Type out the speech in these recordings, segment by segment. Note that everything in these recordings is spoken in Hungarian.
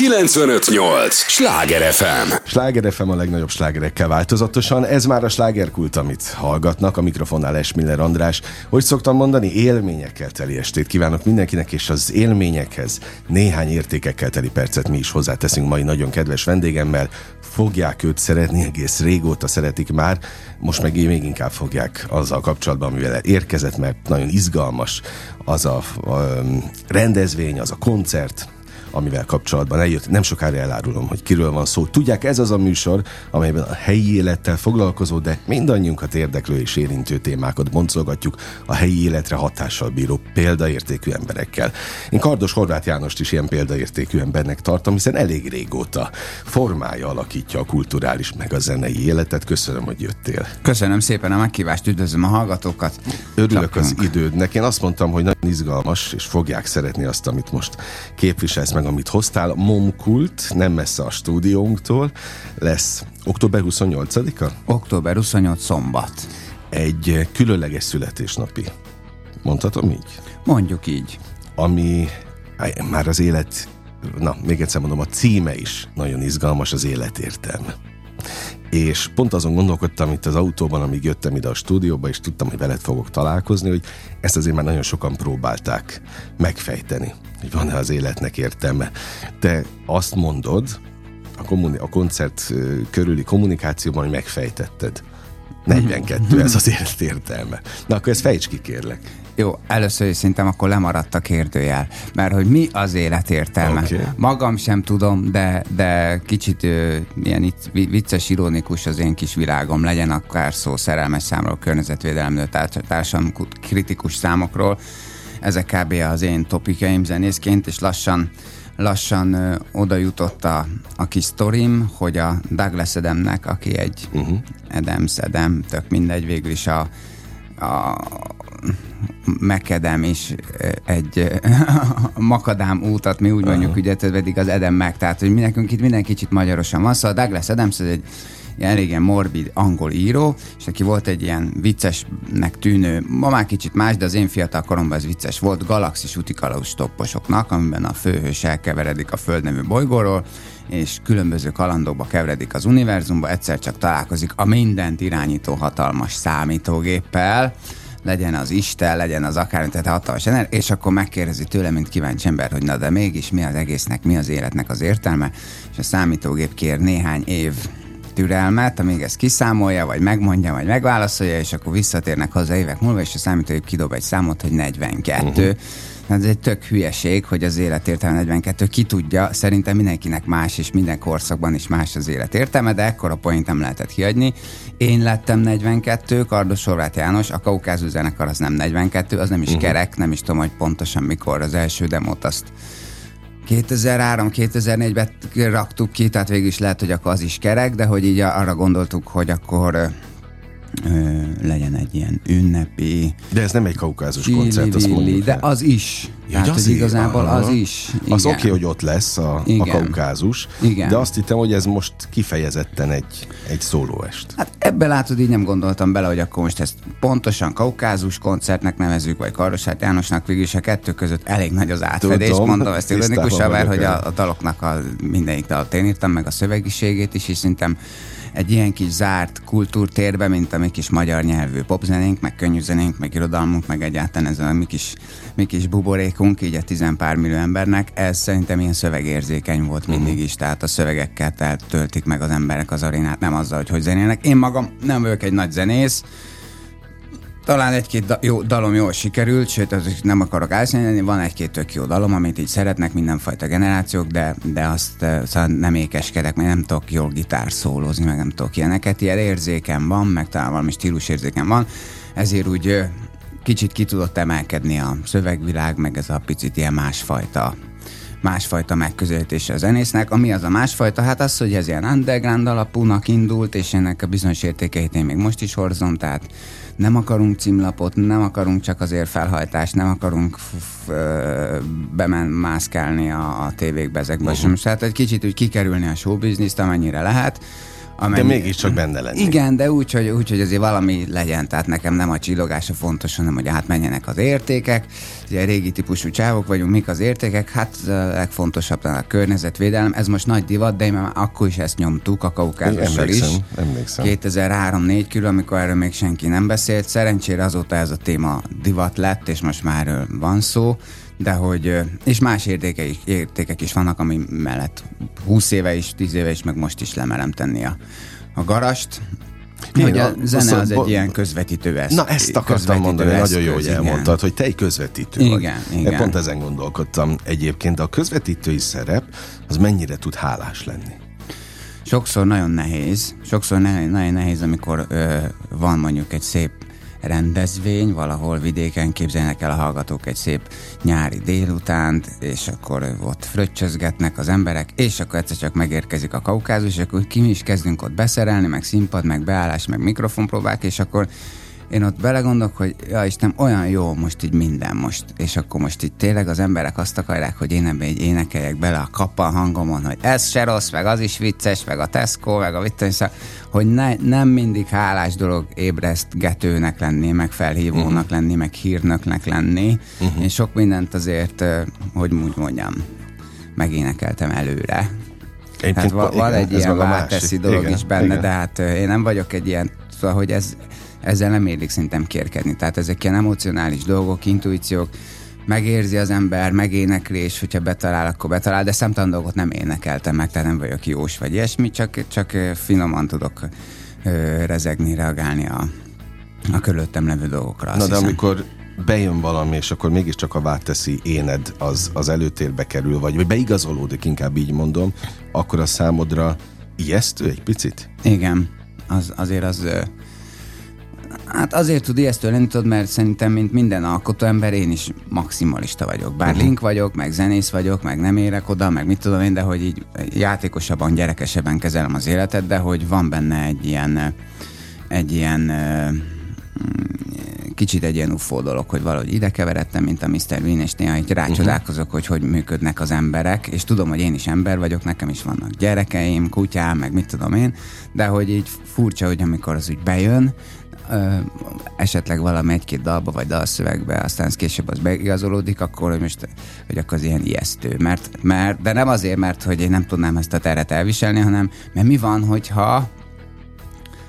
958! Sláger FM! Sláger FM a legnagyobb slágerekkel változatosan. Ez már a slágerkult, amit hallgatnak. A mikrofonnál Esmiller András. Hogy szoktam mondani, élményekkel teli estét kívánok mindenkinek, és az élményekhez néhány értékekkel teli percet mi is hozzáteszünk mai nagyon kedves vendégemmel. Fogják őt szeretni, egész régóta szeretik már, most meg még inkább fogják azzal kapcsolatban, amivel érkezett, mert nagyon izgalmas az a, a rendezvény, az a koncert, amivel kapcsolatban eljött. Nem sokára elárulom, hogy kiről van szó. Tudják, ez az a műsor, amelyben a helyi élettel foglalkozó, de mindannyiunkat érdeklő és érintő témákat boncolgatjuk a helyi életre hatással bíró példaértékű emberekkel. Én Kardos Horváth Jánost is ilyen példaértékű embernek tartom, hiszen elég régóta formája alakítja a kulturális meg a zenei életet. Köszönöm, hogy jöttél. Köszönöm szépen a meghívást, üdvözlöm a hallgatókat. Örülök Csapunk. az idődnek. Én azt mondtam, hogy nagyon izgalmas, és fogják szeretni azt, amit most képviselsz meg amit hoztál, Momkult, nem messze a stúdiónktól, lesz október 28-a? Október 28 szombat. Egy különleges születésnapi. Mondhatom így? Mondjuk így. Ami már az élet, na, még egyszer mondom, a címe is nagyon izgalmas, az élet értelme. És pont azon gondolkodtam itt az autóban, amíg jöttem ide a stúdióba, és tudtam, hogy veled fogok találkozni, hogy ezt azért már nagyon sokan próbálták megfejteni hogy van-e az életnek értelme. Te azt mondod, a, kommuni- a koncert körüli kommunikációban, hogy megfejtetted. 42, ez az élet értelme. Na akkor ezt fejts ki, kérlek. Jó, először is szerintem akkor lemaradt a kérdőjel, mert hogy mi az élet értelme. Okay. Magam sem tudom, de, de kicsit ö, ilyen itt vicces, ironikus az én kis világom, legyen akár szó szerelmes számról, környezetvédelemről, társadalmi kritikus számokról, ezek kb. az én topikeim zenészként, és lassan lassan ö, oda jutott a, a kis sztorim, hogy a Douglas Adamnek, aki egy uh-huh. Adams, Adam, tök mindegy, végül is a, a megkedem is egy makadám útat, mi úgy mondjuk, uh-huh. ugye, pedig az Edem meg, tehát hogy mi nekünk itt minden kicsit magyarosan van, szóval Douglas Adams ez egy ilyen régen morbid angol író, és neki volt egy ilyen viccesnek tűnő, ma már kicsit más, de az én fiatal koromban ez vicces volt, galaxis utikalaus topposoknak, amiben a főhős elkeveredik a Föld nevű bolygóról, és különböző kalandokba keveredik az univerzumba, egyszer csak találkozik a mindent irányító hatalmas számítógéppel, legyen az Isten, legyen az akár, tehát hatalmas ener, és akkor megkérdezi tőle, mint kíváncsi ember, hogy na de mégis mi az egésznek, mi az életnek az értelme, és a számítógép kér néhány év türelmet, amíg ezt kiszámolja, vagy megmondja, vagy megválaszolja, és akkor visszatérnek haza évek múlva, és a számítógép kidob egy számot, hogy 42. Uh-huh. Ez egy tök hülyeség, hogy az élet értelme 42, ki tudja, szerintem mindenkinek más, és minden korszakban is más az élet értelme, de ekkor a point nem lehetett kiadni. Én lettem 42, Kardos Horváth János, a Kaukázus zenekar az nem 42, az nem is uh-huh. kerek, nem is tudom, hogy pontosan mikor az első demót azt 2003-2004-ben raktuk ki, tehát végül is lehet, hogy akkor az is kerek, de hogy így arra gondoltuk, hogy akkor ö, legyen egy ilyen ünnepi... De ez nem egy kaukázus koncert, azt mondjuk. De az is. Ja, hát, az igazából aha. az is. Igen. Az oké, okay, hogy ott lesz a, a kaukázus, Igen. de azt hittem, hogy ez most kifejezetten egy, egy szólóest. Hát ebbe látod, így nem gondoltam bele, hogy akkor most ezt pontosan kaukázus koncertnek nevezük, vagy Karosát Jánosnak, végül is a kettő között elég nagy az átfedés, Tudom, mondom ezt ironikusan, mert hogy a, a daloknak a mindegyik dalt én írtam, meg a szövegiségét is, és szerintem egy ilyen kis zárt kultúrtérbe, mint a mi kis magyar nyelvű popzenénk, meg könnyűzenénk, meg irodalmunk, meg egyáltalán ez a mi kis, mi kis buborékunk, így a tizenpár millió embernek, ez szerintem ilyen szövegérzékeny volt mindig is, tehát a szövegekkel töltik meg az emberek az arénát, nem azzal, hogy hogy zenélnek. Én magam nem vagyok egy nagy zenész, talán egy-két da- jó dalom jól sikerült, sőt, az nem akarok álszínűzni, van egy-két tök jó dalom, amit így szeretnek mindenfajta generációk, de, de azt szóval nem ékeskedek, mert nem tudok jól gitár szólózni, meg nem tudok ilyeneket. Ilyen érzékem van, meg talán valami stílusérzékem van, ezért úgy kicsit ki tudott emelkedni a szövegvilág, meg ez a picit ilyen másfajta másfajta megközelítése a zenésznek. Ami az a másfajta? Hát az, hogy ez ilyen underground alapúnak indult, és ennek a bizonyos értékeit én még most is horzom, tehát nem akarunk címlapot, nem akarunk csak azért felhajtást, nem akarunk bemen mászkálni a, a tévékbe ezekbe uh-huh. sem. Tehát egy kicsit úgy kikerülni a showbizniszt, amennyire lehet. Amennyi, de mégiscsak benne lenni. Igen, de úgy hogy, úgy, hogy azért valami legyen, tehát nekem nem a csillogás a fontos, hanem hogy átmenjenek az értékek. Ugye régi típusú csávok vagyunk, mik az értékek? Hát a legfontosabb a környezetvédelem. Ez most nagy divat, de már akkor is ezt nyomtuk a kaukázussal is. Emlékszem. 2003-4 körül, amikor erről még senki nem beszélt. Szerencsére azóta ez a téma divat lett, és most már van szó de hogy, és más értékek, értékek is vannak, ami mellett 20 éve is, 10 éve is, meg most is lemerem tenni a, a garast, igen, hogy a zene az egy ilyen közvetítő eszköz. Na ezt akartam mondani, eszköz, nagyon jó, hogy elmondtad, igen. hogy te egy közvetítő igen, vagy. Igen. Pont ezen gondolkodtam egyébként. A közvetítői szerep az mennyire tud hálás lenni? Sokszor nagyon nehéz, sokszor nehéz, nagyon nehéz, amikor ö, van mondjuk egy szép rendezvény, valahol vidéken képzelnek el a hallgatók egy szép nyári délutánt, és akkor ott fröccsözgetnek az emberek, és akkor egyszer csak megérkezik a kaukázus, és akkor ki is kezdünk ott beszerelni, meg színpad, meg beállás, meg mikrofonpróbák, és akkor én ott belegondolok, hogy ja Isten, olyan jó most így minden most, és akkor most itt tényleg az emberek azt akarják, hogy én ebbe egy énekeljek bele a kappa hangomon, hogy ez se rossz, meg az is vicces, meg a Tesco, meg a vittem, szóval, hogy ne, nem mindig hálás dolog ébresztgetőnek lenni, meg felhívónak uh-huh. lenni, meg hírnöknek lenni. Uh-huh. Én sok mindent azért, hogy úgy mondjam, megénekeltem előre. Én hát van, van egy ilyen válteszi dolog igen, is benne, igen. de hát én nem vagyok egy ilyen, szóval, hogy ez ezzel nem érlik szerintem kérkedni. Tehát ezek ilyen emocionális dolgok, intuíciók, megérzi az ember, megénekli, és hogyha betalál, akkor betalál, de szemtelen dolgot nem énekeltem meg, tehát nem vagyok jós vagy ilyesmi, csak, csak finoman tudok ö, rezegni, reagálni a, a körülöttem levő dolgokra. Na de hiszem. amikor bejön valami, és akkor mégiscsak a várteszi éned az, az előtérbe kerül, vagy, vagy beigazolódik, inkább így mondom, akkor a számodra ijesztő egy picit? Igen, az, azért az Hát azért tud ijesztő lenni, tudod, mert szerintem, mint minden alkotó ember, én is maximalista vagyok. Bár uh-huh. link vagyok, meg zenész vagyok, meg nem érek oda, meg mit tudom én, de hogy így játékosabban, gyerekesebben kezelem az életet, de hogy van benne egy ilyen, egy ilyen kicsit egy ilyen ufó dolog, hogy valahogy ide keveredtem, mint a Mr. Bean, és néha így rácsodálkozok, uh-huh. hogy hogy működnek az emberek, és tudom, hogy én is ember vagyok, nekem is vannak gyerekeim, kutyám, meg mit tudom én, de hogy így furcsa, hogy amikor az úgy bejön, esetleg valami egy-két dalba vagy dalszövegbe, aztán később az beigazolódik, akkor hogy most hogy akkor az ilyen ijesztő. Mert, mert, de nem azért, mert hogy én nem tudnám ezt a teret elviselni, hanem mert mi van, hogyha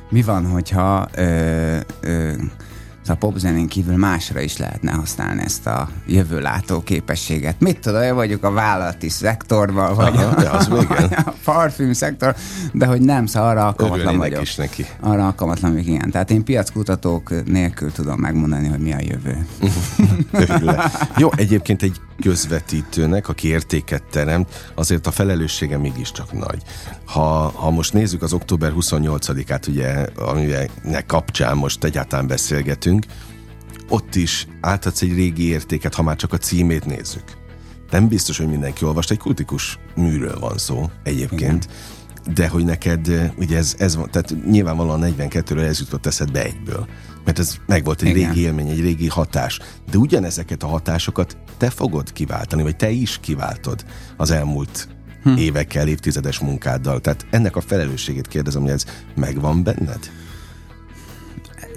mi van, hogyha ö, ö, a popzenén kívül másra is lehetne használni ezt a jövőlátó képességet. Mit tudom, én vagyok a vállalati szektorban, vagy Aha, a, az a parfüm szektor, de hogy nem, szóval arra alkalmatlan vagyok. is neki. Arra alkalmatlan vagyok, igen. Tehát én piackutatók nélkül tudom megmondani, hogy mi a jövő. Jó, egyébként egy közvetítőnek, aki értéket teremt, azért a felelőssége mégiscsak nagy. Ha, ha most nézzük az október 28-át, ugye, aminek kapcsán most egyáltalán beszélgetünk, ott is átadsz egy régi értéket, ha már csak a címét nézzük. Nem biztos, hogy mindenki olvast, egy kultikus műről van szó egyébként, Igen. de hogy neked, ugye ez, ez van, tehát nyilvánvalóan 42-ről ez jutott eszedbe egyből mert ez meg volt egy Igen. régi élmény, egy régi hatás. De ugyanezeket a hatásokat te fogod kiváltani, vagy te is kiváltod az elmúlt hm. évekkel, évtizedes munkáddal. Tehát ennek a felelősségét kérdezem, hogy ez megvan benned?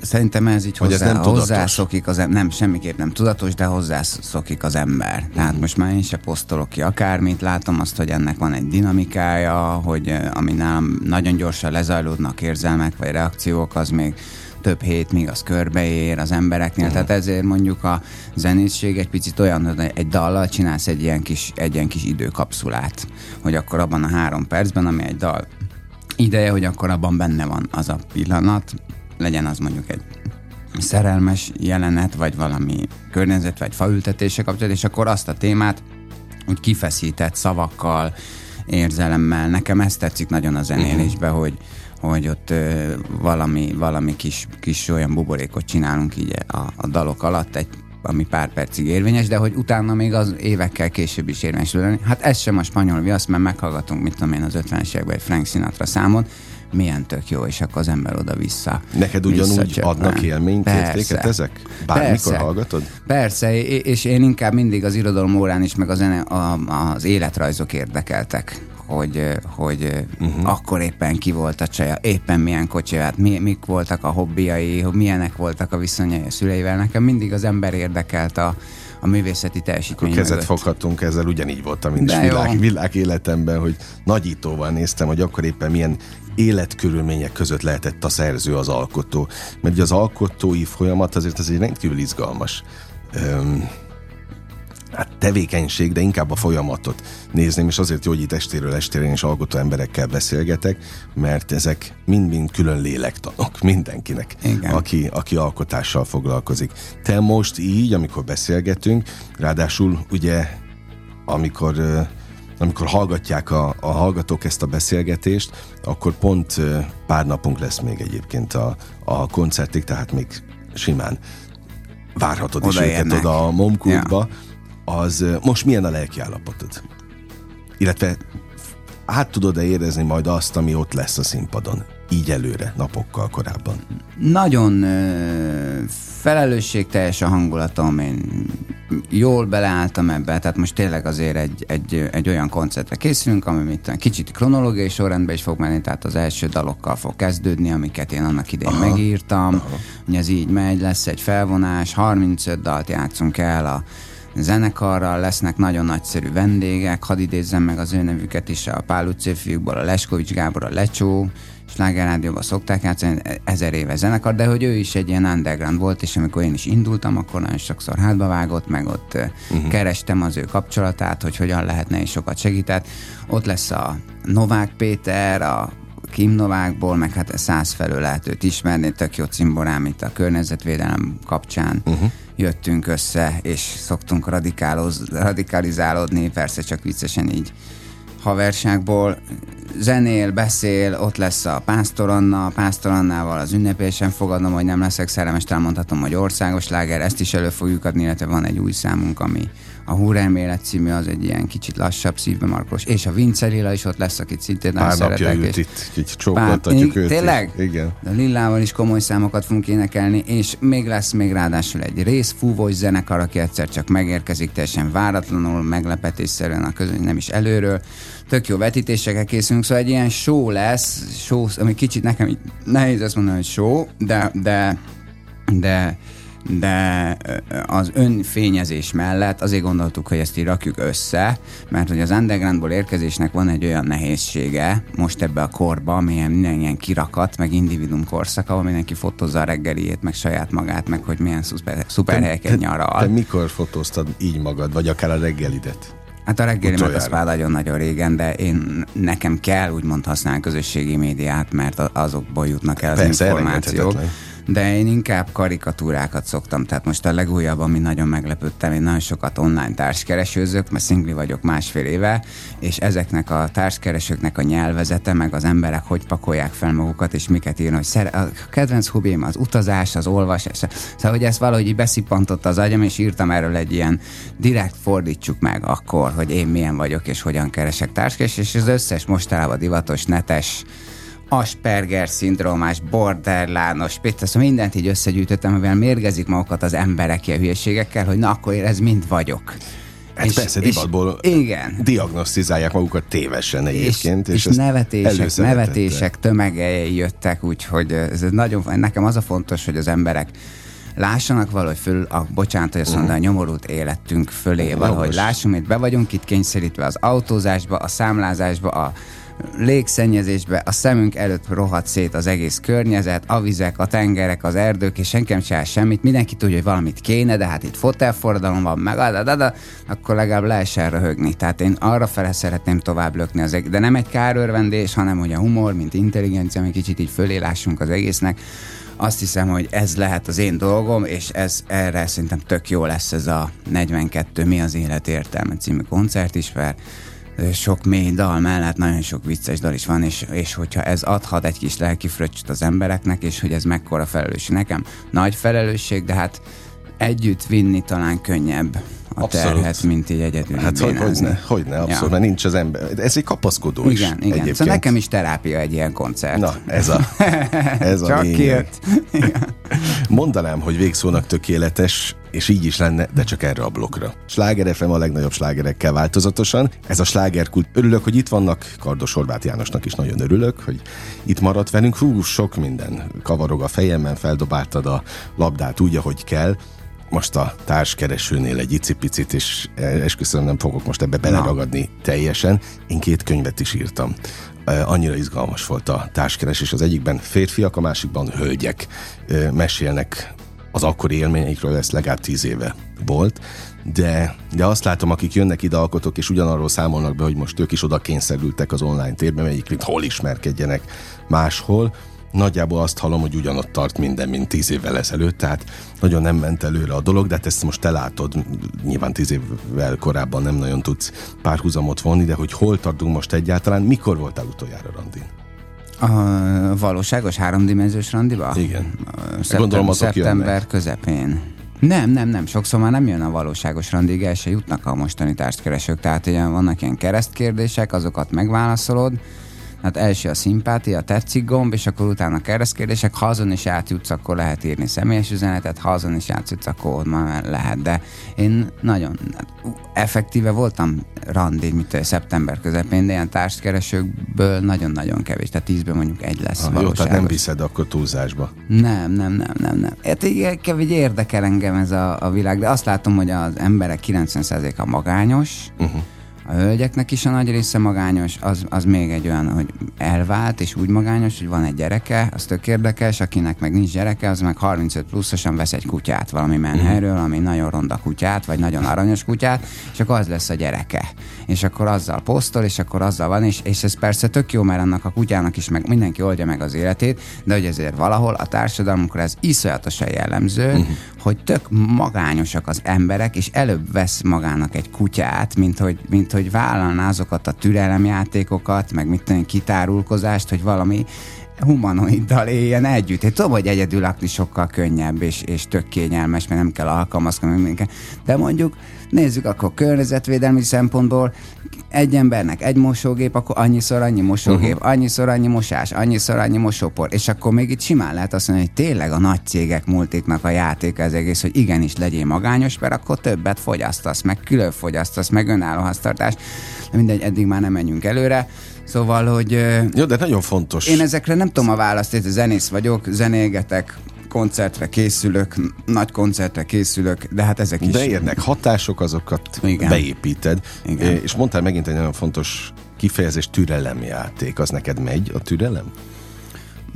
Szerintem ez így hogy hozzá, ez nem hozzászokik az ember, nem, semmiképp nem tudatos, de hozzászokik az ember. Tehát mm. most már én se posztolok ki akármit, látom azt, hogy ennek van egy dinamikája, hogy ami nálam nagyon gyorsan lezajlódnak érzelmek vagy reakciók, az még több hét, míg az körbeér az embereknél, uh-huh. tehát ezért mondjuk a zenészség egy picit olyan, hogy egy dallal csinálsz egy ilyen kis, egy ilyen kis időkapszulát, hogy akkor abban a három percben, ami egy dal ideje, hogy akkor abban benne van az a pillanat, legyen az mondjuk egy szerelmes jelenet, vagy valami környezet, vagy faültetése kapcsolat, és akkor azt a témát úgy kifeszített szavakkal, érzelemmel. Nekem ezt tetszik nagyon a zenélésbe, uh-huh. hogy, hogy ott ö, valami, valami kis, kis olyan buborékot csinálunk így a, a dalok alatt, egy, ami pár percig érvényes, de hogy utána még az évekkel később is érvényes lenni. Hát ez sem a spanyol viasz, mert meghallgatunk, mit tudom én, az 50-es években egy Frank Sinatra számot, milyen tök jó, és akkor az ember oda-vissza. Neked ugyanúgy adnak élményt, értéket ezek? Bármikor Persze. hallgatod? Persze, és én inkább mindig az irodalom órán is, meg a zene, a, az életrajzok érdekeltek hogy, hogy uh-huh. akkor éppen ki volt a csaja, éppen milyen kocsi, hát mi, mik voltak a hobbiai, milyenek voltak a viszonyai a szüleivel. Nekem mindig az ember érdekelt a, a művészeti teljesítmény Akkor kezet mögött. foghatunk ezzel, ugyanígy voltam minden világ, világ életemben, hogy nagyítóval néztem, hogy akkor éppen milyen életkörülmények között lehetett a szerző, az alkotó. Mert ugye az alkotói folyamat azért az egy rendkívül izgalmas öm, hát tevékenység, de inkább a folyamatot nézném, és azért jó, hogy itt estéről estére és alkotó emberekkel beszélgetek, mert ezek mind-mind külön lélektanok mindenkinek, aki, aki alkotással foglalkozik. Te most így, amikor beszélgetünk, ráadásul ugye, amikor amikor hallgatják a, a hallgatók ezt a beszélgetést, akkor pont pár napunk lesz még egyébként a, a koncertig, tehát még simán várhatod oda is őket oda a Momkultba. Ja az most milyen a lelki állapotod? Illetve hát tudod-e érezni majd azt, ami ott lesz a színpadon? Így előre, napokkal korábban. Nagyon ö, felelősségteljes a hangulatom, én jól beleálltam ebbe, tehát most tényleg azért egy, egy, egy olyan koncertre készülünk, ami mit kicsit kronológiai sorrendben is fog menni, tehát az első dalokkal fog kezdődni, amiket én annak idején aha, megírtam, aha. hogy ez így megy, lesz egy felvonás, 35 dalt játszunk el a zenekarral, lesznek nagyon nagyszerű vendégek, hadd idézzem meg az ő nevüket is, a Pál utcai fiúkból, a Leskovics Gábor, a Lecsó, Slágerrádióban szokták játszani, ezer éve zenekar, de hogy ő is egy ilyen underground volt, és amikor én is indultam, akkor nagyon sokszor hátba vágott, meg ott uh-huh. kerestem az ő kapcsolatát, hogy hogyan lehetne, és sokat segített. Ott lesz a Novák Péter, a Kim Novákból, meg hát száz felől lehet őt ismerni, tök jó cimborám itt a környezetvédelem kapcsán. Uh-huh jöttünk össze, és szoktunk radikalizálódni, persze csak viccesen így haverságból. Zenél, beszél, ott lesz a Pásztor Anna, a Pásztor Annával az ünnepésen fogadom, hogy nem leszek szerelmes, elmondhatom, hogy országos láger, ezt is elő fogjuk adni, illetve van egy új számunk, ami a Húrelmélet című az egy ilyen kicsit lassabb, szívbe markolós, és a Vince Lila is ott lesz, akit szintén nagyon Pár szeretek. Ült itt, így csókoltatjuk őt. Tényleg? Igen. A Lillával is komoly számokat fogunk énekelni, és még lesz még ráadásul egy részfúvós zenekar, aki egyszer csak megérkezik, teljesen váratlanul, meglepetésszerűen a közöny nem is előről. Tök jó vetítésekkel készülünk, szóval egy ilyen show lesz, show, ami kicsit nekem nehéz azt mondani, hogy show, de, de, de de az önfényezés mellett azért gondoltuk, hogy ezt így rakjuk össze, mert hogy az undergroundból érkezésnek van egy olyan nehézsége most ebbe a korba, amilyen minden ilyen kirakat, meg individum korszak, ahol mindenki fotózza a reggeliét, meg saját magát, meg hogy milyen szuper, szuper helyeken nyaral. Te mikor fotóztad így magad, vagy akár a reggelidet? Hát a reggelimet azt már nagyon-nagyon régen, de én nekem kell úgymond használni közösségi médiát, mert azokból jutnak el az Persze, információk de én inkább karikatúrákat szoktam. Tehát most a legújabb, ami nagyon meglepődtem, én nagyon sokat online társkeresőzök, mert szingli vagyok másfél éve, és ezeknek a társkeresőknek a nyelvezete, meg az emberek hogy pakolják fel magukat, és miket írnak, hogy szer- a kedvenc hobbim az utazás, az olvasás. Szóval, hogy ezt valahogy így beszippantott az agyam, és írtam erről egy ilyen direkt fordítsuk meg akkor, hogy én milyen vagyok, és hogyan keresek társkeres, és az összes mostanában divatos netes Asperger szindrómás, borderlános, szóval mindent így összegyűjtöttem, amivel mérgezik magukat az emberek ilyen hülyeségekkel, hogy na akkor ez mind vagyok. Hát és, persze, divatból és, igen. diagnosztizálják magukat tévesen egyébként. És, és, és nevetések, nevetések tömegei jöttek, úgyhogy ez nagyon, nekem az a fontos, hogy az emberek lássanak valahogy föl, a, bocsánat, hogy azt mondom, a nyomorult életünk fölé valahogy lássunk, hogy be vagyunk itt kényszerítve az autózásba, a számlázásba, a légszennyezésbe a szemünk előtt rohadt szét az egész környezet, a vizek, a tengerek, az erdők, és senki csinál semmit, mindenki tudja, hogy valamit kéne, de hát itt fotelforradalom van, meg adadada, akkor legalább lehessen röhögni. Tehát én arra fele szeretném tovább lökni az egész, de nem egy kárörvendés, hanem hogy a humor, mint intelligencia, ami kicsit így fölélásunk az egésznek, azt hiszem, hogy ez lehet az én dolgom, és ez erre szerintem tök jó lesz ez a 42 Mi az élet értelme című koncert is, mert sok mély dal mellett nagyon sok vicces dal is van, és, és hogyha ez adhat egy kis lelki fröccsöt az embereknek, és hogy ez mekkora felelősség. Nekem, nagy felelősség, de hát együtt vinni talán könnyebb a terhet, mint egy egyedül. Hát hogy, hogy ne, hogy ne, abszolút, ja. mert nincs az ember. Ez egy kapaszkodó is Igen, igen. Egyébként. Szóval nekem is terápia egy ilyen koncert. Na, ez a, ez a Csak két. Mondanám, hogy végszónak tökéletes, és így is lenne, de csak erre a blokkra. Sláger FM a legnagyobb slágerekkel változatosan. Ez a slágerkult. Örülök, hogy itt vannak. Kardos Horváth Jánosnak is nagyon örülök, hogy itt maradt velünk. Hú, sok minden kavarog a fejemben, feldobáltad a labdát úgy, ahogy kell most a társkeresőnél egy icipicit, és esküszöm nem fogok most ebbe beleragadni teljesen. Én két könyvet is írtam. Annyira izgalmas volt a társkeresés. Az egyikben férfiak, a másikban hölgyek mesélnek az akkori élményeikről, ez legalább tíz éve volt, de, de azt látom, akik jönnek ide alkotók, és ugyanarról számolnak be, hogy most ők is oda kényszerültek az online térbe, melyik hol ismerkedjenek máshol, nagyjából azt hallom, hogy ugyanott tart minden, mint tíz évvel ezelőtt, tehát nagyon nem ment előre a dolog, de hát ezt most te látod, nyilván tíz évvel korábban nem nagyon tudsz párhuzamot vonni, de hogy hol tartunk most egyáltalán, mikor voltál utoljára randin? A valóságos háromdimenziós randiba? Igen. Szeptem- Gondolom azok Szeptember jönnek. közepén. Nem, nem, nem. Sokszor már nem jön a valóságos randig, el se jutnak a mostani társkeresők. Tehát ugye vannak ilyen keresztkérdések, azokat megválaszolod, Hát első a szimpátia, a tetszik gomb, és akkor utána keresztkérdések. Ha azon is átjutsz, akkor lehet írni személyes üzenetet, ha azon is átjutsz, akkor már lehet. De én nagyon effektíve voltam randi, mint szeptember közepén, de ilyen társkeresőkből nagyon-nagyon kevés. Tehát tízből mondjuk egy lesz. Ah, jó, tehát nem viszed akkor túlzásba. Nem, nem, nem, nem, nem. Hát kevés érdekel engem ez a, a világ, de azt látom, hogy az emberek 90%-a magányos, uh-huh a hölgyeknek is a nagy része magányos, az, az még egy olyan, hogy elvált, és úgy magányos, hogy van egy gyereke, az tök érdekes, akinek meg nincs gyereke, az meg 35 pluszosan vesz egy kutyát valami menhelyről, ami nagyon ronda kutyát, vagy nagyon aranyos kutyát, és akkor az lesz a gyereke. És akkor azzal posztol, és akkor azzal van, és, és ez persze tök jó, mert annak a kutyának is meg mindenki oldja meg az életét, de hogy ezért valahol a társadalmunkra ez iszonyatosan jellemző, uh-huh. Hogy tök magányosak az emberek, és előbb vesz magának egy kutyát, mint hogy, mint hogy vállalná azokat a türelemjátékokat, meg mit tenni, kitárulkozást, hogy valami humanoiddal éljen együtt. Én tudom, hogy egyedül lakni sokkal könnyebb és, és tök kényelmes, mert nem kell alkalmazkodni. De mondjuk nézzük akkor környezetvédelmi szempontból, egy embernek egy mosógép, akkor annyiszor annyi mosógép, uh-huh. annyiszor annyi mosás, annyiszor annyi mosópor, és akkor még itt simán lehet azt mondani, hogy tényleg a nagy cégek multiknak a játék az egész, hogy igenis legyél magányos, mert akkor többet fogyasztasz, meg külön fogyasztasz, meg önálló hasztartás. Mindegy, eddig már nem menjünk előre. Szóval, hogy... Jó, de nagyon fontos. Én ezekre nem tudom a választ, zenész vagyok, zenégetek, koncertre készülök, nagy koncertre készülök, de hát ezek is... De érnek hatások, azokat Igen. beépíted. Igen. És mondtál megint egy nagyon fontos kifejezés, türelemjáték. Az neked megy a türelem?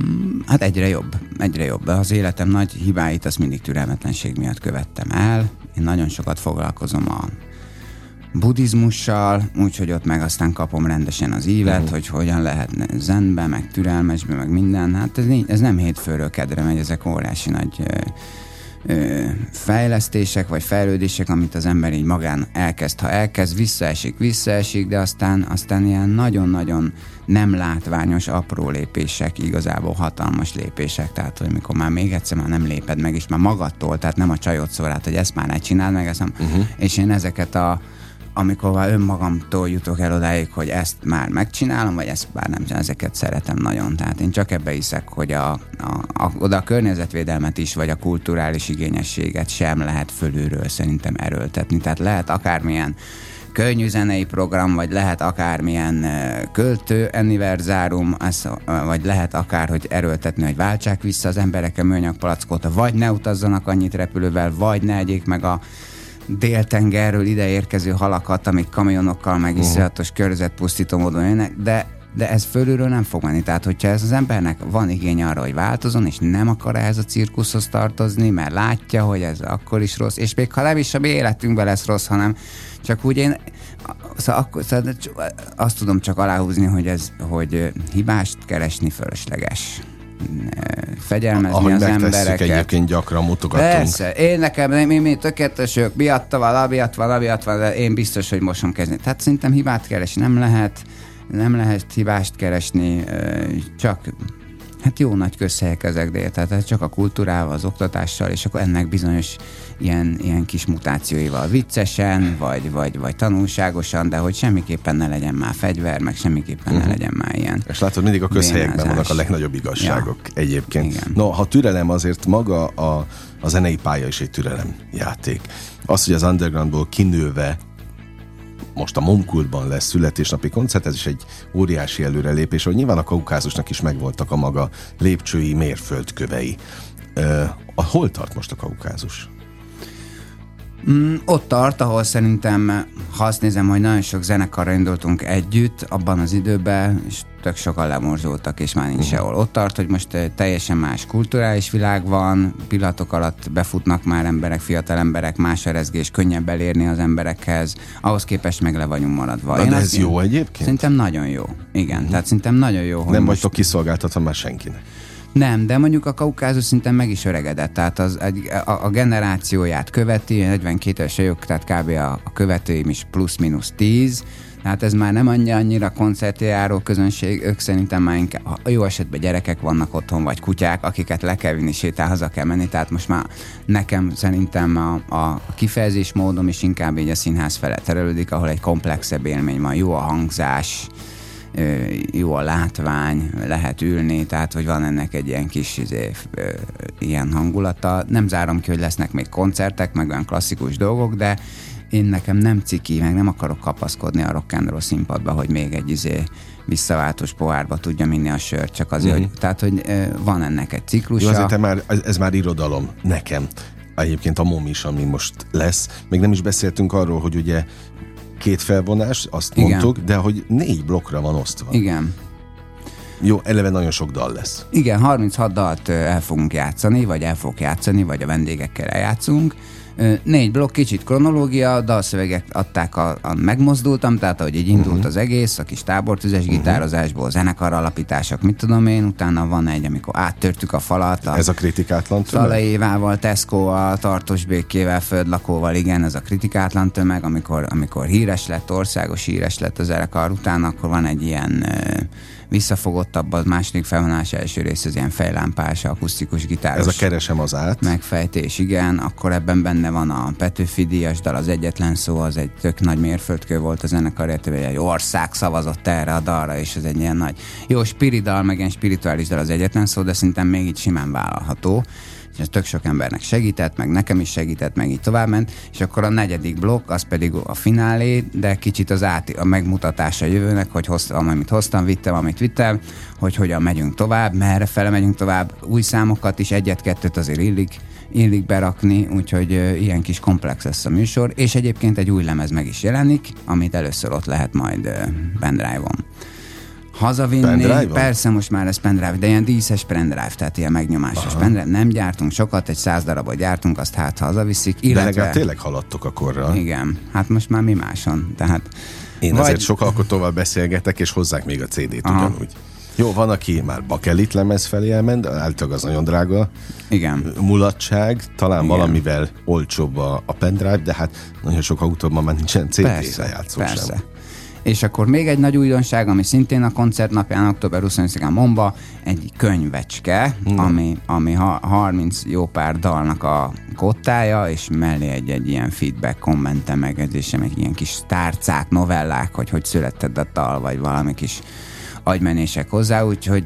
Mm, hát egyre jobb, egyre jobb. Az életem nagy hibáit az mindig türelmetlenség miatt követtem el. Én nagyon sokat foglalkozom a buddhizmussal, úgyhogy ott meg aztán kapom rendesen az ívet, uh-huh. hogy hogyan lehetne zenbe, meg türelmesbe, meg minden. Hát ez, ez nem hétfőről kedre megy, ezek óriási nagy ö, ö, fejlesztések, vagy fejlődések, amit az ember így magán elkezd. Ha elkezd, visszaesik, visszaesik, de aztán, aztán ilyen nagyon-nagyon nem látványos, apró lépések, igazából hatalmas lépések, tehát hogy mikor már még egyszer már nem léped meg, és már magadtól, tehát nem a csajod szórát, hogy ezt már ne csináld meg, ezt uh-huh. és én ezeket a amikor már önmagamtól jutok el odáig, hogy ezt már megcsinálom, vagy ezt már nem csinálom, ezeket szeretem nagyon. Tehát én csak ebbe hiszek, hogy a, a, a, oda a környezetvédelmet is, vagy a kulturális igényességet sem lehet fölülről szerintem erőltetni. Tehát lehet akármilyen könnyű zenei program, vagy lehet akármilyen költő anniverzárum, vagy lehet akár, hogy erőltetni, hogy váltsák vissza az emberek a műanyag vagy ne utazzanak annyit repülővel, vagy ne egyék meg a déltengerről ide érkező halakat, amik kamionokkal meg uh-huh. iszonyatos körzetpusztító módon jönnek, de de ez fölülről nem fog menni. Tehát, hogyha ez az embernek van igény arra, hogy változon, és nem akar ehhez a cirkuszhoz tartozni, mert látja, hogy ez akkor is rossz, és még ha nem is a mi életünkben lesz rossz, hanem csak úgy én szóval akkor, szóval azt tudom csak aláhúzni, hogy ez, hogy hibást keresni fölösleges fegyelmezni Ahogy az embereket. egyébként gyakran mutogatunk. Persze, én nekem, mi, mi tökéletesök, miatta van, amiatt van, amiatt van, de én biztos, hogy mosom kezdni. Tehát szerintem hibát keresni nem lehet, nem lehet hibást keresni, csak Hát jó nagy közhelyek ezek, de tehát csak a kultúrával, az oktatással, és akkor ennek bizonyos ilyen, ilyen kis mutációival viccesen, vagy, vagy, vagy tanulságosan, de hogy semmiképpen ne legyen már fegyver, meg semmiképpen uh-huh. ne mhm. legyen már ilyen. És látod, mindig a közhelyekben bénázás. vannak a legnagyobb igazságok ja. egyébként. Igen. No, ha türelem, azért maga a, a zenei pálya is egy türelem játék. Az, hogy az undergroundból kinőve most a Momkultban lesz születésnapi koncert, ez is egy óriási előrelépés, hogy nyilván a kaukázusnak is megvoltak a maga lépcsői mérföldkövei. Uh, hol tart most a kaukázus? Mm, ott tart, ahol szerintem, ha azt nézem, hogy nagyon sok zenekarra indultunk együtt abban az időben, és tök sokan lemorzsoltak, és már nincs uh-huh. sehol. Ott tart, hogy most eh, teljesen más kulturális világ van, pillanatok alatt befutnak már emberek, fiatal emberek, más erezgés, könnyebb elérni az emberekhez, ahhoz képest meg le vagyunk maradva. Na, de ez jó egyébként? Szerintem nagyon jó. Igen, uh-huh. tehát szerintem nagyon jó. Hogy Nem most... vagytok kiszolgáltatva már senkinek. Nem, de mondjuk a kaukázus szinten meg is öregedett, tehát az, egy, a, a generációját követi, 42 es vagyok, tehát kb. A, a követőim is plusz-minusz 10, tehát ez már nem annyi, annyira koncerti járó közönség, ők szerintem már inkább, ha jó esetben gyerekek vannak otthon, vagy kutyák, akiket le kell vinni, sétál, haza kell menni, tehát most már nekem szerintem a, a kifejezés módom is inkább így a színház felett terelődik, ahol egy komplexebb élmény van, jó a hangzás, jó a látvány, lehet ülni, tehát hogy van ennek egy ilyen kis izé, ilyen hangulata. Nem zárom ki, hogy lesznek még koncertek, meg olyan klasszikus dolgok, de én nekem nem ciki, meg nem akarok kapaszkodni a rock and roll színpadba, hogy még egy izé visszaváltós pohárba tudja minni a sört, csak azért, mm. hogy, tehát, hogy van ennek egy ciklusa. Jó, azért már, ez már irodalom nekem. Egyébként a MOM is, ami most lesz. Még nem is beszéltünk arról, hogy ugye két felvonás, azt Igen. mondtuk, de hogy négy blokkra van osztva. Igen. Jó, eleve nagyon sok dal lesz. Igen, 36 dalt el fogunk játszani, vagy el fogok játszani, vagy a vendégekkel eljátszunk. Négy blokk, kicsit kronológia, dalszövegek adták, a, a megmozdultam, tehát ahogy így indult uh-huh. az egész, a kis tábortüzes uh-huh. gitározásból, zenekar alapítások, mit tudom én, utána van egy, amikor áttörtük a falat. A ez a kritikátlan tömeg? Szalaévával, Tesco-val, Tartos Békével, Földlakóval, igen, ez a kritikátlan tömeg, amikor, amikor híres lett, országos híres lett az zenekar, utána akkor van egy ilyen visszafogottabb a második felvonás első rész, az ilyen fejlámpás, akusztikus gitáros. Ez a keresem az át. Megfejtés, igen. Akkor ebben benne van a Petőfi Díjas dal, az egyetlen szó, az egy tök nagy mérföldkő volt a zenekar, egy ország szavazott erre a dalra, és ez egy ilyen nagy, jó spiridal, meg ilyen spirituális dal az egyetlen szó, de szerintem még itt simán vállalható és ez tök sok embernek segített, meg nekem is segített, meg így továbbment, és akkor a negyedik blokk, az pedig a finálé, de kicsit az át, a megmutatása jövőnek, hogy hoztam, amit hoztam, vittem, amit vittem, hogy hogyan megyünk tovább, merre fele megyünk tovább, új számokat is, egyet-kettőt azért illik, illik berakni, úgyhogy ilyen kis komplex lesz a műsor, és egyébként egy új lemez meg is jelenik, amit először ott lehet majd pendrive-on hazavinni. Persze, most már ez pendrive, de ilyen díszes pendrive, tehát ilyen megnyomásos Aha. pendrive. Nem gyártunk sokat, egy száz darabot gyártunk, azt hát hazaviszik. Illetve... De legalább tényleg haladtok a korral. Igen, hát most már mi máson. Tehát, Én vagy... azért sok alkotóval beszélgetek, és hozzák még a CD-t Aha. ugyanúgy. Jó, van, aki már bakelit lemez felé elment, általában az nagyon drága Igen. mulatság, talán Igen. valamivel olcsóbb a, a pendrive, de hát nagyon sok autóban már nincsen CD persze, lejátszó persze. És akkor még egy nagy újdonság, ami szintén a koncert napján, október 25-án Momba, egy könyvecske, mm. ami, ami ha, 30 jó pár dalnak a kottája, és mellé egy, egy ilyen feedback, kommente, megedzése, meg ilyen kis tárcák, novellák, hogy hogy született a dal, vagy valami kis agymenések hozzá, úgyhogy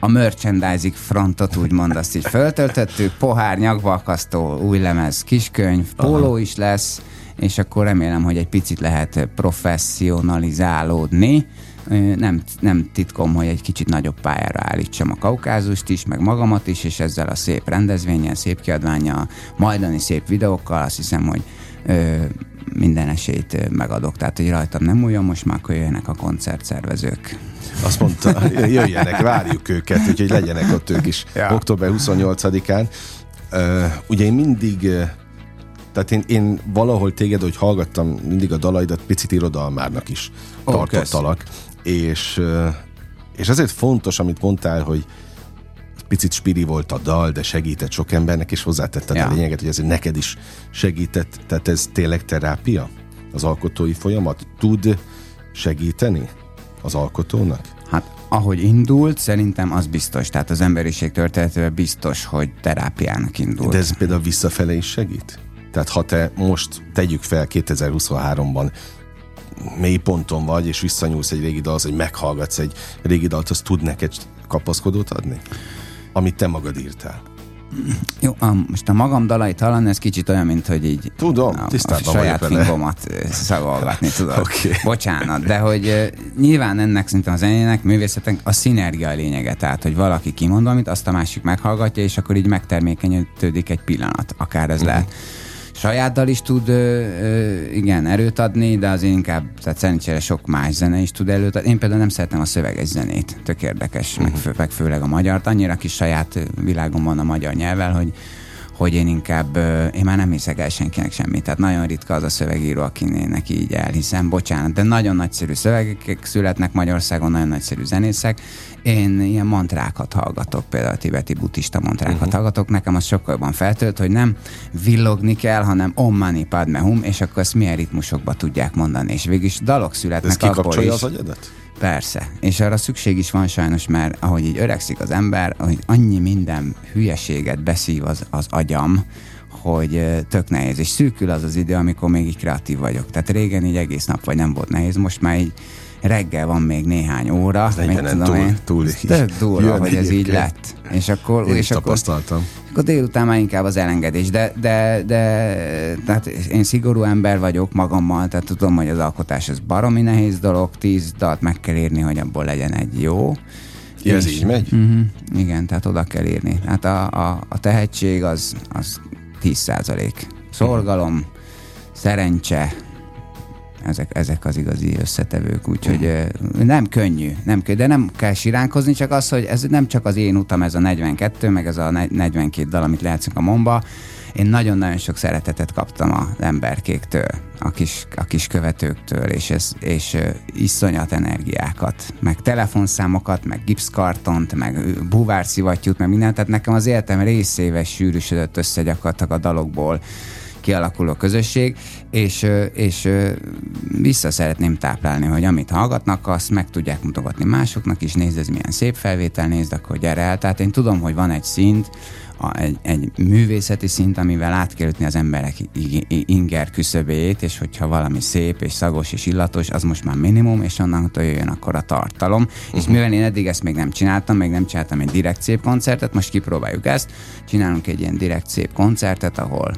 a merchandising frontot úgymond azt így föltöltöttük, pohár, nyakbalkasztó, új lemez, kiskönyv, póló is lesz, és akkor remélem, hogy egy picit lehet professzionalizálódni. Nem, nem titkom, hogy egy kicsit nagyobb pályára állítsam a kaukázust is, meg magamat is, és ezzel a szép rendezvényen, szép kiadványa, majdani szép videókkal azt hiszem, hogy ö, minden esélyt megadok. Tehát, hogy rajtam nem olyan, most már akkor jöjjenek a koncertszervezők. Azt mondta, jöjjenek, várjuk őket, úgyhogy legyenek ott ők is ja. október 28-án. Uh, ugye én mindig tehát én, én valahol téged, hogy hallgattam mindig a dalaidat, picit irodalmárnak is oh, tartottalak. És, és ezért fontos, amit mondtál, hogy picit spiri volt a dal, de segített sok embernek, és hozzátetted ja. a lényeget, hogy ezért neked is segített. Tehát ez tényleg terápia? Az alkotói folyamat tud segíteni az alkotónak? Hát ahogy indult, szerintem az biztos. Tehát az emberiség történetében biztos, hogy terápiának indult. De ez például visszafele is segít? Tehát ha te most tegyük fel 2023-ban mély ponton vagy, és visszanyúlsz egy régi dalhoz, hogy meghallgatsz egy régi dalt, az tud neked kapaszkodót adni? Amit te magad írtál. Jó, a, most a magam dalait hallani, ez kicsit olyan, mint hogy így Tudom, a, a saját fingomat szagolgatni, tudod. okay. Bocsánat, de hogy nyilván ennek szerintem az zenének, művészetnek a szinergia a lényege, tehát hogy valaki kimond valamit, azt a másik meghallgatja, és akkor így megtermékenyödik egy pillanat, akár ez uh-huh. lehet saját dal is tud, ö, ö, igen, erőt adni, de az inkább, tehát szerencsére sok más zene is tud erőt adni. Én például nem szeretem a szöveges zenét, tök érdekes, uh-huh. meg, fő, meg főleg a magyar. Annyira kis saját világom van a magyar nyelvvel, hogy hogy én inkább, én már nem hiszek el senkinek semmit. Tehát nagyon ritka az a szövegíró, akinek így elhiszem, bocsánat, de nagyon nagyszerű szövegek születnek Magyarországon, nagyon nagyszerű zenészek. Én ilyen mantrákat hallgatok, például a tibeti buddhista mantrákat uh-huh. hallgatok, nekem az sokkal jobban feltölt, hogy nem villogni kell, hanem om mani padme hum, és akkor ezt milyen ritmusokba tudják mondani, és végig is dalok születnek Ez abból is. az agyadat? Persze, és arra szükség is van sajnos, mert ahogy így öregszik az ember, hogy annyi minden hülyeséget beszív az, az agyam, hogy tök nehéz, és szűkül az az idő, amikor még így kreatív vagyok. Tehát régen így egész nap vagy nem volt nehéz, most már így reggel van még néhány óra, mit tudom túl, én, túl tök durva, hogy ez így lett. És akkor, én és tapasztaltam. Akkor, akkor délután már inkább az elengedés, de, de, de tehát én szigorú ember vagyok magammal, tehát tudom, hogy az alkotás az baromi nehéz dolog, tíz dalt meg kell írni, hogy abból legyen egy jó. Ja, ez így megy? Uh-huh, igen, tehát oda kell írni. Hát a, a, a tehetség az, az 10 százalék. Szorgalom, szerencse, ezek, ezek az igazi összetevők, úgyhogy nem könnyű, nem könnyű, de nem kell siránkozni, csak az, hogy ez nem csak az én utam, ez a 42, meg ez a 42 dal, amit lehetszünk a Momba, én nagyon-nagyon sok szeretetet kaptam az emberkéktől, a kis, a kis követőktől, és, ez, és iszonyat energiákat, meg telefonszámokat, meg gipszkartont, meg búvárszivattyút, meg mindent, tehát nekem az életem részével sűrűsödött össze gyakorlatilag a dalokból kialakuló közösség, és, és vissza szeretném táplálni, hogy amit hallgatnak, azt meg tudják mutogatni másoknak is, nézd, ez milyen szép felvétel, nézd, akkor gyere el. Tehát én tudom, hogy van egy szint, a, egy, egy művészeti szint, amivel át kell ütni az emberek inger küszöbéjét, és hogyha valami szép és szagos és illatos, az most már minimum, és onnantól jöjjön akkor a tartalom. Uh-huh. És mivel én eddig ezt még nem csináltam, még nem csináltam egy direkt szép koncertet, most kipróbáljuk ezt, csinálunk egy ilyen direkt szép koncertet, ahol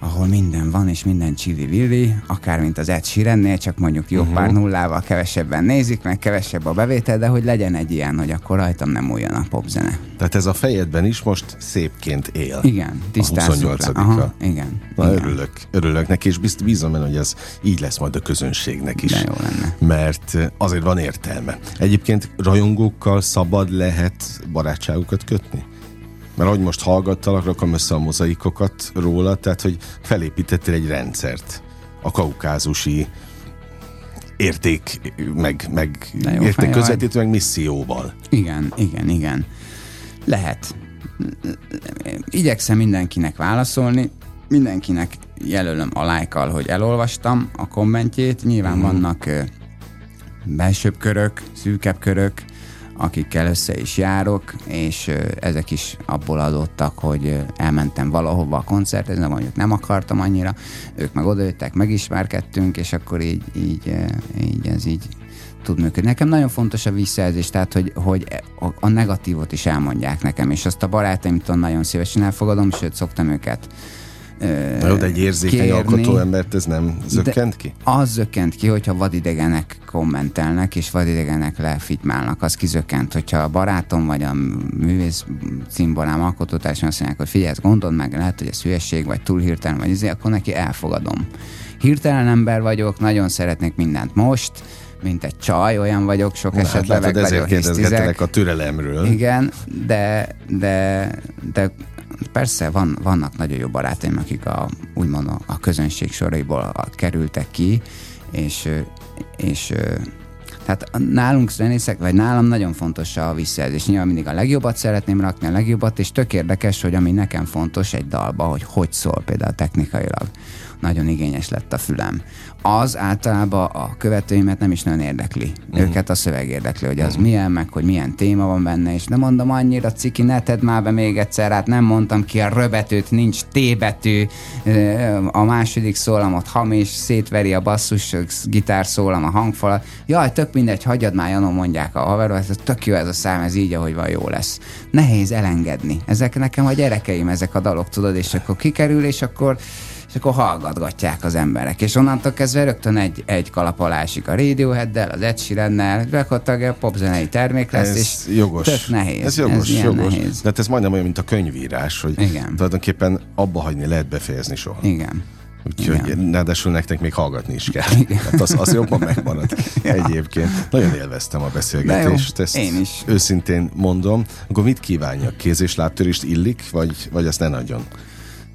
ahol minden van, és minden csili-villi, akár mint az Ed Sheerannél, csak mondjuk jó uh-huh. pár nullával kevesebben nézik, meg kevesebb a bevétel, de hogy legyen egy ilyen, hogy akkor rajtam nem újjon a popzene. Tehát ez a fejedben is most szépként él. Igen, tisztázzuk le. Aha, igen. Na, igen. örülök, örülök neki, és bizt, bízom benne, hogy ez így lesz majd a közönségnek is. De jó lenne. Mert azért van értelme. Egyébként rajongókkal szabad lehet barátságokat kötni? Mert ahogy most hallgattalak, rakom össze a mozaikokat róla, tehát hogy felépítettél egy rendszert a kaukázusi érték, meg, meg érték közvetítő, meg misszióval. Igen, igen, igen. Lehet. Igyekszem mindenkinek válaszolni, mindenkinek jelölöm a lájkal, hogy elolvastam a kommentjét. Nyilván mm. vannak belsőbb körök, szűkebb körök, akikkel össze is járok, és ezek is abból adottak, hogy elmentem valahova a koncertezni, mondjuk nem akartam annyira, ők meg odajöttek, megismerkedtünk, és akkor így, így, így ez így tud működni. Nekem nagyon fontos a visszajelzés, tehát hogy, hogy a, a negatívot is elmondják nekem, és azt a barátaimtól nagyon szívesen elfogadom, sőt szoktam őket Na jó, de egy érzékeny kérni, alkotó embert ez nem zökkent ki? Az zökkent ki, hogyha vadidegenek kommentelnek, és vadidegenek lefitymálnak, az kizökkent. Hogyha a barátom vagy a művész cimborám alkotótársan azt mondják, hogy figyelj, gondold meg, lehet, hogy ez hülyeség, vagy túl hirtelen, vagy ezért, akkor neki elfogadom. Hirtelen ember vagyok, nagyon szeretnék mindent most, mint egy csaj, olyan vagyok, sok Na, esetben hát látod, ezért a türelemről. Igen, de, de, de persze van, vannak nagyon jó barátaim, akik a, úgymond a, a közönség soraiból kerültek ki, és, és Tehát nálunk zenészek, vagy nálam nagyon fontos a visszajelzés. Nyilván mindig a legjobbat szeretném rakni, a legjobbat, és tök érdekes, hogy ami nekem fontos egy dalba, hogy hogy szól például technikailag nagyon igényes lett a fülem. Az általában a követőimet nem is nagyon érdekli. Uh-huh. Őket a szöveg érdekli, hogy az uh-huh. milyen, meg hogy milyen téma van benne, és nem mondom annyira ciki, ne tedd már be még egyszer, hát nem mondtam ki a röbetőt, nincs T-betű, a második szólamot hamis, szétveri a basszus gitár szólam a hangfalat. Jaj, tök mindegy, hagyjad már, Janon mondják a haverok, ez tök jó ez a szám, ez így, ahogy van, jó lesz. Nehéz elengedni. Ezek nekem a gyerekeim, ezek a dalok, tudod, és akkor kikerül, és akkor és akkor hallgatgatják az emberek. És onnantól kezdve rögtön egy, egy kalap alá esik a Radioheaddel, az Ed Sheerannel, gyakorlatilag popzenei termék lesz, ez és jogos. tök nehéz. Ez jogos, ez jogos. Nehéz. De hát ez majdnem olyan, mint a könyvírás, hogy Igen. tulajdonképpen abba hagyni lehet befejezni soha. Igen. Úgyhogy ráadásul nektek még hallgatni is kell. Hát az, az jobban megmarad ja. egyébként. Nagyon élveztem a beszélgetést. Ezt én is. Őszintén mondom. Akkor mit kívánjak? Kéz és lábtörést illik, vagy, vagy azt ne nagyon?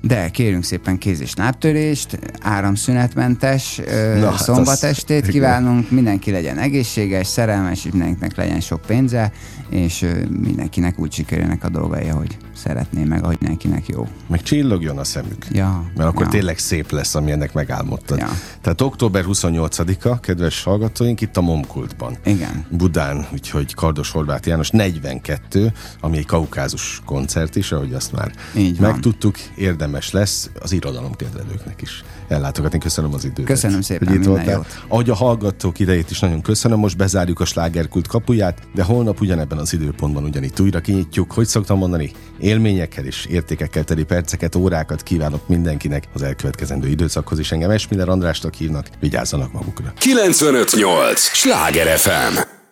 De kérünk szépen kéz és lábtörést, áramszünetmentes Na, hát szombatestét az... kívánunk, mindenki legyen egészséges, szerelmes, és mindenkinek legyen sok pénze, és mindenkinek úgy sikerülnek a dolgai, hogy szeretné, meg ahogy mindenkinek jó. Meg csillogjon a szemük. Ja, Mert akkor ja. tényleg szép lesz, ami ennek megálmodtad. Ja. Tehát október 28-a, kedves hallgatóink, itt a Momkultban. Igen. Budán, úgyhogy Kardos Horváth János 42, ami egy kaukázus koncert is, ahogy azt már Így megtudtuk, érdemes lesz az irodalomkedvelőknek is ellátogatni. Köszönöm az időt. Köszönöm szépen, hogy itt minden jót. Ahogy a hallgatók idejét is nagyon köszönöm, most bezárjuk a slágerkult kapuját, de holnap ugyanebben az időpontban ugyanitt újra kinyitjuk. Hogy szoktam mondani, élményekkel és értékekkel teli perceket, órákat kívánok mindenkinek az elkövetkezendő időszakhoz is. Engem Esmiller Andrásnak hívnak, vigyázzanak magukra. 958! Sláger FM!